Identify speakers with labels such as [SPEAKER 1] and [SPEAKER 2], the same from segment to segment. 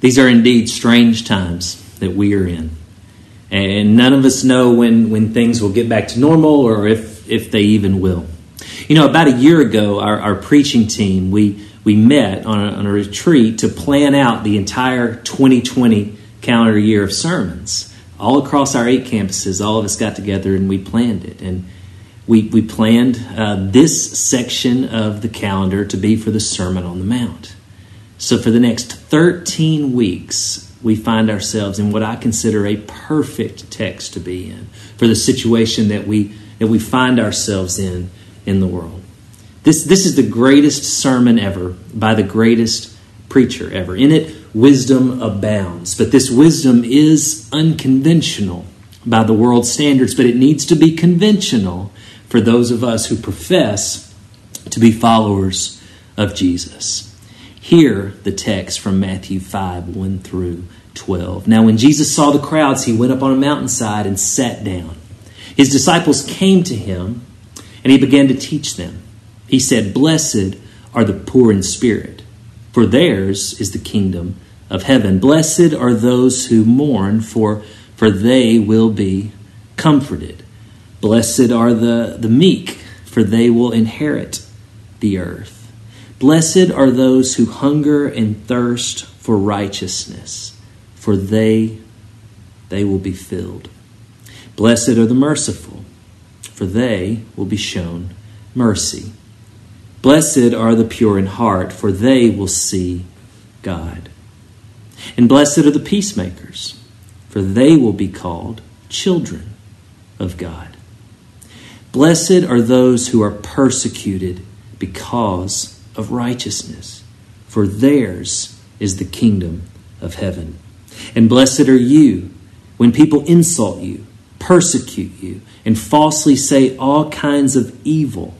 [SPEAKER 1] These are indeed strange times that we are in. And none of us know when, when things will get back to normal or if, if they even will. You know, about a year ago, our, our preaching team, we, we met on a, on a retreat to plan out the entire 2020 calendar year of sermons. All across our eight campuses, all of us got together and we planned it. And we, we planned uh, this section of the calendar to be for the Sermon on the Mount. So for the next 13 weeks, we find ourselves in what I consider a perfect text to be in for the situation that we, that we find ourselves in in the world. This, this is the greatest sermon ever by the greatest preacher ever. In it, wisdom abounds, but this wisdom is unconventional by the world's standards, but it needs to be conventional for those of us who profess to be followers of Jesus. Hear the text from Matthew 5 1 through 12. Now, when Jesus saw the crowds, he went up on a mountainside and sat down. His disciples came to him, and he began to teach them. He said, Blessed are the poor in spirit, for theirs is the kingdom of heaven. Blessed are those who mourn, for, for they will be comforted. Blessed are the, the meek, for they will inherit the earth. Blessed are those who hunger and thirst for righteousness, for they, they will be filled. Blessed are the merciful, for they will be shown mercy. Blessed are the pure in heart, for they will see God. And blessed are the peacemakers, for they will be called children of God. Blessed are those who are persecuted because of righteousness, for theirs is the kingdom of heaven. And blessed are you when people insult you, persecute you, and falsely say all kinds of evil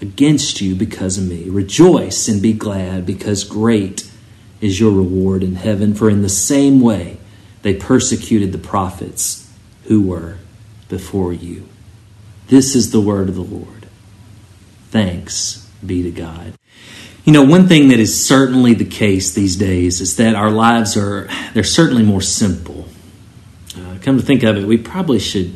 [SPEAKER 1] against you because of me. Rejoice and be glad, because great is your reward in heaven. For in the same way they persecuted the prophets who were before you. This is the word of the Lord. Thanks be to God. You know, one thing that is certainly the case these days is that our lives are, they're certainly more simple. Uh, come to think of it, we probably should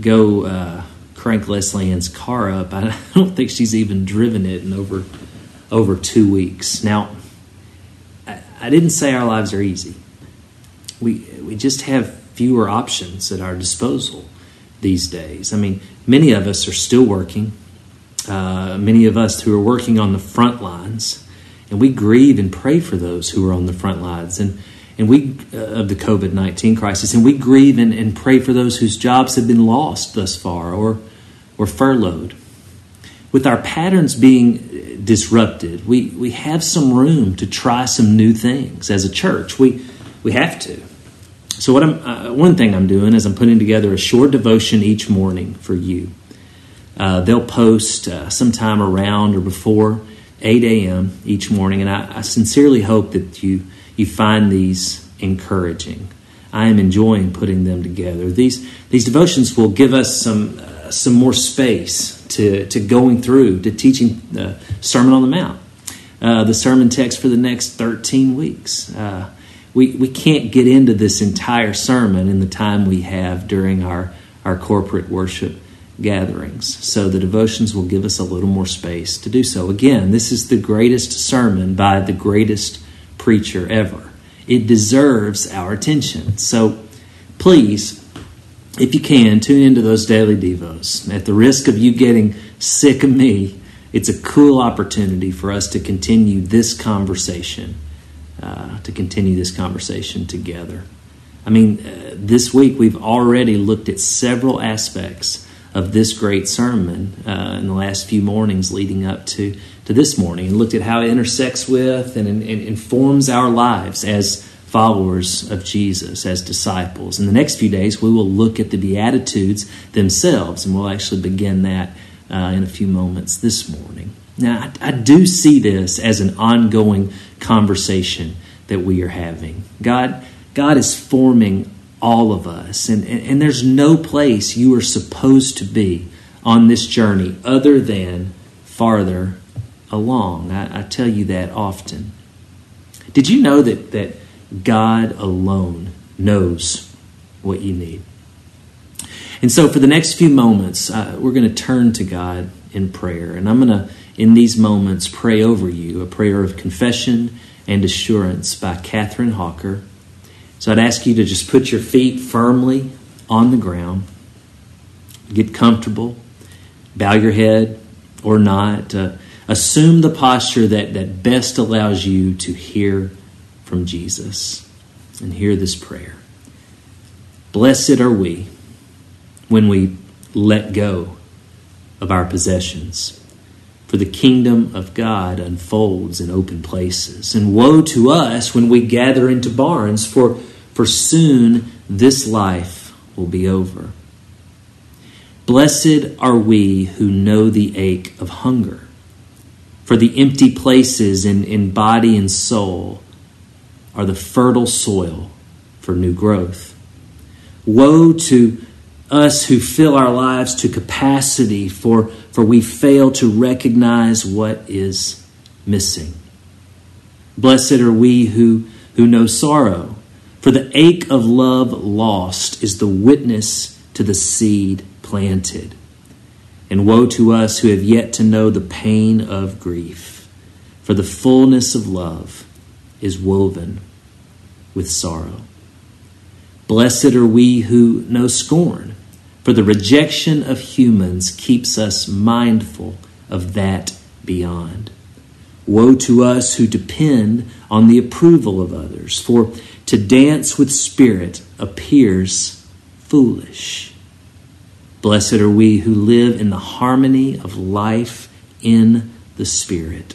[SPEAKER 1] go uh, crank Leslie Ann's car up. I don't think she's even driven it in over, over two weeks. Now, I, I didn't say our lives are easy. We, we just have fewer options at our disposal these days. I mean, many of us are still working. Uh, many of us who are working on the front lines, and we grieve and pray for those who are on the front lines, and and we uh, of the COVID nineteen crisis, and we grieve and, and pray for those whose jobs have been lost thus far or or furloughed. With our patterns being disrupted, we we have some room to try some new things as a church. We we have to. So, what I'm, uh, one thing I'm doing is I'm putting together a short devotion each morning for you. Uh, they'll post uh, sometime around or before 8 a.m. each morning, and I, I, sincerely hope that you you find these encouraging. I am enjoying putting them together. These these devotions will give us some uh, some more space to to going through to teaching the Sermon on the Mount, uh, the sermon text for the next 13 weeks. Uh, we, we can't get into this entire sermon in the time we have during our, our corporate worship gatherings. So the devotions will give us a little more space to do so. Again, this is the greatest sermon by the greatest preacher ever. It deserves our attention. So please, if you can, tune into those daily devos. At the risk of you getting sick of me, it's a cool opportunity for us to continue this conversation uh, to continue this conversation together. I mean, uh, this week we've already looked at several aspects of this great sermon uh, in the last few mornings leading up to, to this morning and looked at how it intersects with and, and, and informs our lives as followers of Jesus, as disciples. In the next few days, we will look at the Beatitudes themselves, and we'll actually begin that uh, in a few moments this morning. Now, I, I do see this as an ongoing conversation that we are having. God, God is forming all of us, and, and, and there's no place you are supposed to be on this journey other than farther along. I, I tell you that often. Did you know that, that God alone knows what you need? And so, for the next few moments, uh, we're going to turn to God in prayer. And I'm going to, in these moments, pray over you a prayer of confession and assurance by Catherine Hawker. So, I'd ask you to just put your feet firmly on the ground, get comfortable, bow your head or not. Uh, assume the posture that, that best allows you to hear from Jesus and hear this prayer. Blessed are we when we let go of our possessions. For the kingdom of God unfolds in open places. And woe to us when we gather into barns, for, for soon this life will be over. Blessed are we who know the ache of hunger, for the empty places in, in body and soul are the fertile soil for new growth. Woe to us who fill our lives to capacity, for, for we fail to recognize what is missing. Blessed are we who, who know sorrow, for the ache of love lost is the witness to the seed planted. And woe to us who have yet to know the pain of grief, for the fullness of love is woven with sorrow. Blessed are we who know scorn, for the rejection of humans keeps us mindful of that beyond. Woe to us who depend on the approval of others, for to dance with spirit appears foolish. Blessed are we who live in the harmony of life in the Spirit,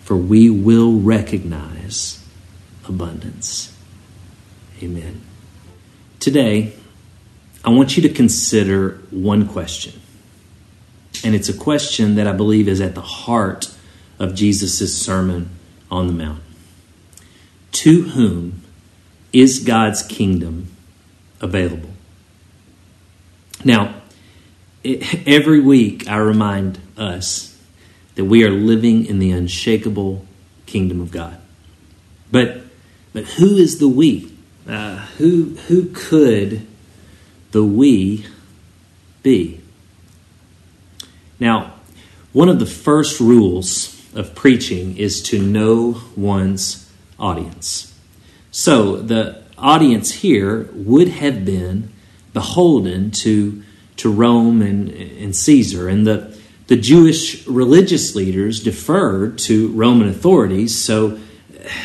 [SPEAKER 1] for we will recognize abundance. Amen. Today, I want you to consider one question. And it's a question that I believe is at the heart of Jesus' Sermon on the Mount. To whom is God's kingdom available? Now, it, every week I remind us that we are living in the unshakable kingdom of God. But, but who is the we? Uh, who, who could the we be? Now, one of the first rules of preaching is to know one's audience. So the audience here would have been beholden to, to Rome and, and Caesar, and the, the Jewish religious leaders deferred to Roman authorities. So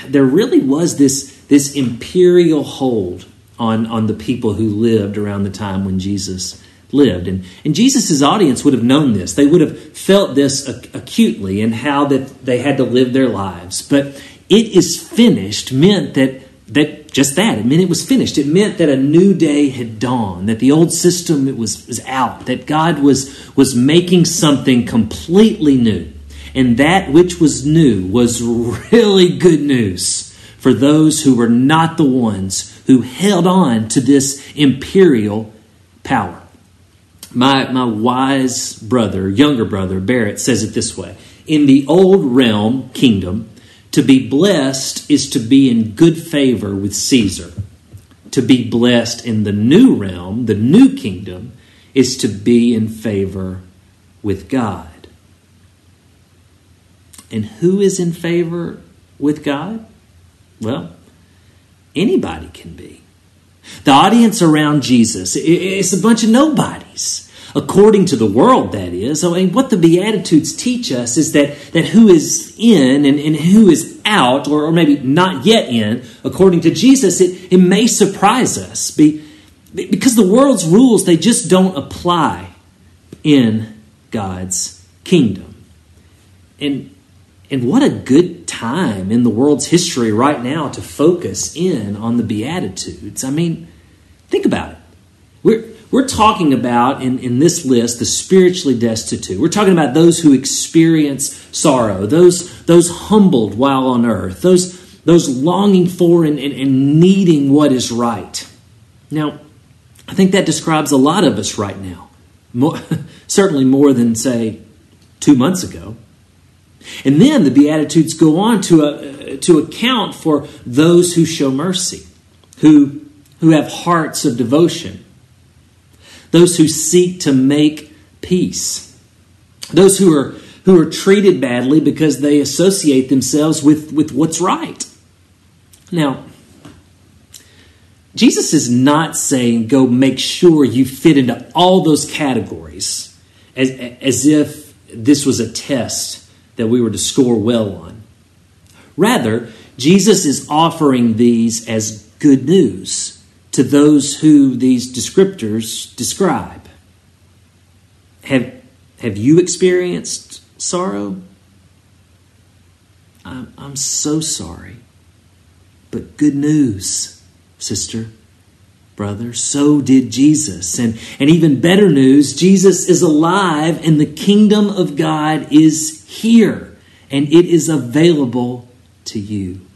[SPEAKER 1] there really was this, this imperial hold on, on the people who lived around the time when Jesus lived. And, and Jesus' audience would have known this. They would have felt this acutely and how that they had to live their lives. But it is finished meant that, that just that. It meant it was finished. It meant that a new day had dawned, that the old system it was, was out, that God was, was making something completely new. And that which was new was really good news for those who were not the ones who held on to this imperial power. My, my wise brother, younger brother, Barrett, says it this way In the old realm, kingdom, to be blessed is to be in good favor with Caesar. To be blessed in the new realm, the new kingdom, is to be in favor with God. And who is in favor with God? Well, anybody can be. The audience around Jesus is a bunch of nobodies according to the world, that is. I mean, what the Beatitudes teach us is that, that who is in and, and who is out, or, or maybe not yet in, according to Jesus, it, it may surprise us. Be, because the world's rules, they just don't apply in God's kingdom. And, and what a good time in the world's history right now to focus in on the Beatitudes. I mean, think about it. We're, we're talking about in, in this list the spiritually destitute. We're talking about those who experience sorrow, those, those humbled while on earth, those, those longing for and, and, and needing what is right. Now, I think that describes a lot of us right now, more, certainly more than, say, two months ago. And then the Beatitudes go on to, uh, to, account for those who show mercy, who, who have hearts of devotion, those who seek to make peace, those who are, who are treated badly because they associate themselves with, with what's right. Now, Jesus is not saying go make sure you fit into all those categories as, as if this was a test that we were to score well on. Rather, Jesus is offering these as good news to those who these descriptors describe. Have, have you experienced sorrow? I'm, I'm so sorry. But good news sister, brother. So did Jesus. And, and even better news Jesus is alive, and the kingdom of God is here, and it is available to you.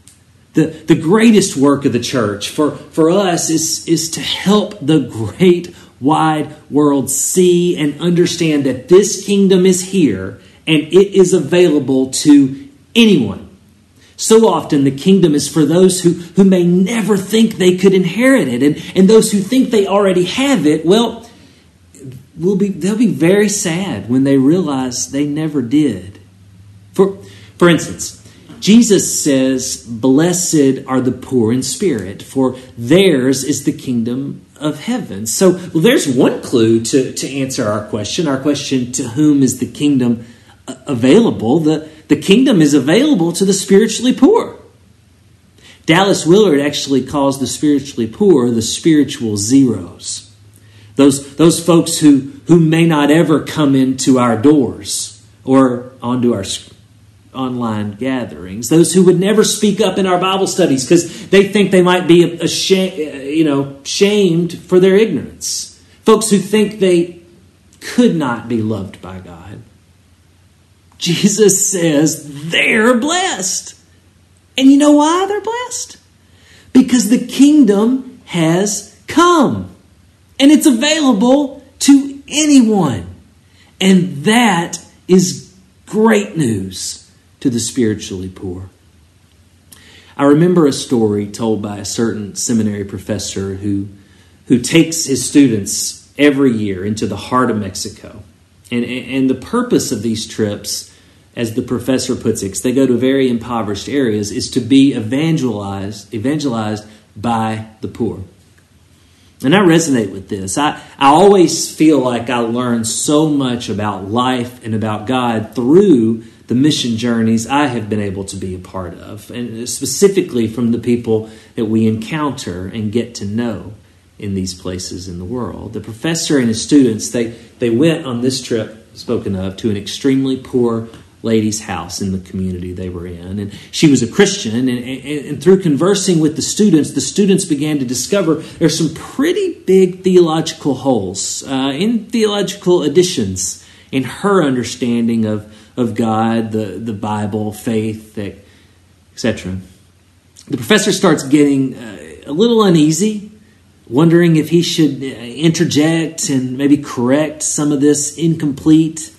[SPEAKER 1] The, the greatest work of the church for, for us is, is to help the great wide world see and understand that this kingdom is here and it is available to anyone so often the kingdom is for those who, who may never think they could inherit it. And, and those who think they already have it, well, will be, they'll be very sad when they realize they never did. For, for instance, Jesus says, Blessed are the poor in spirit, for theirs is the kingdom of heaven. So, well, there's one clue to, to answer our question. Our question, to whom is the kingdom uh, available? The, the kingdom is available to the spiritually poor. Dallas Willard actually calls the spiritually poor the spiritual zeros. Those, those folks who, who may not ever come into our doors or onto our online gatherings. Those who would never speak up in our Bible studies because they think they might be ashamed, you know, shamed for their ignorance. Folks who think they could not be loved by God. Jesus says they're blessed. And you know why they're blessed? Because the kingdom has come and it's available to anyone. And that is great news to the spiritually poor. I remember a story told by a certain seminary professor who, who takes his students every year into the heart of Mexico. And, and the purpose of these trips as the professor puts it, they go to very impoverished areas, is to be evangelized, evangelized by the poor. And I resonate with this. I, I always feel like I learn so much about life and about God through the mission journeys I have been able to be a part of, and specifically from the people that we encounter and get to know in these places in the world. The professor and his students, they, they went on this trip spoken of to an extremely poor lady's house in the community they were in. And she was a Christian, and, and, and, through conversing with the students, the students began to discover there's some pretty big theological holes uh, in theological additions in her understanding of, of God, the, the Bible, faith, etc. The professor starts getting uh, a little uneasy. Wondering if he should uh, interject and maybe correct some of this incomplete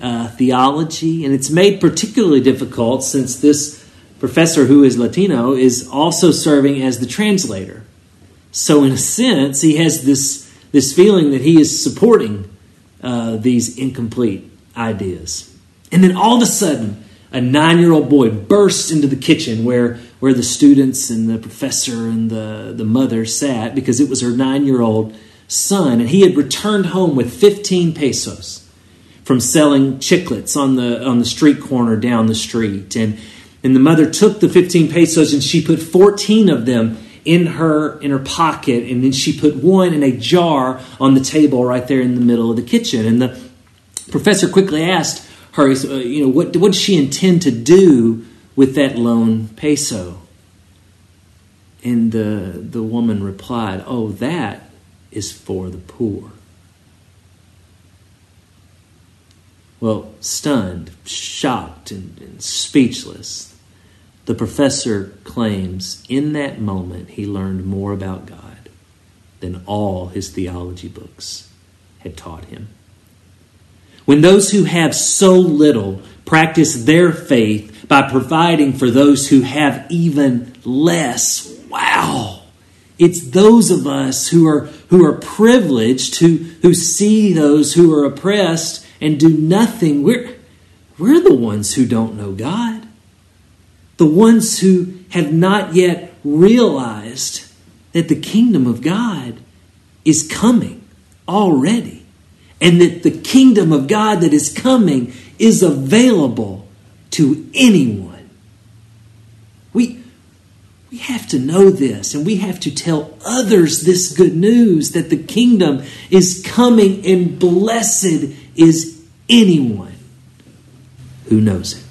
[SPEAKER 1] uh, theology, and it's made particularly difficult since this professor, who is Latino, is also serving as the translator. So, in a sense, he has this, this feeling that he is supporting uh, these incomplete ideas. And then all of a sudden, a nine year old boy bursts into the kitchen where, where the students and the professor and the, the mother sat because it was her nine year old son, and he had returned home with 15 pesos from selling chiclets on the on the street corner down the street. And and the mother took the 15 pesos and she put 14 of them in her in her pocket. And then she put one in a jar on the table right there in the middle of the kitchen. And the professor quickly asked her uh, you know what what does she intend to do with that lone peso and the the woman replied oh that is for the poor Well, stunned, shocked, and, and speechless, the professor claims in that moment he learned more about God than all his theology books had taught him. When those who have so little practice their faith by providing for those who have even less. Wow. It's those of us who are who are privileged who who see those who are oppressed and do nothing. We're we're the ones who don't know God. The ones who have not yet realized that the kingdom of God is coming already. And that the kingdom of God that is coming is available to anyone. We, we have to know this and we have to tell others this good news that the kingdom is coming and blessed is anyone who knows it.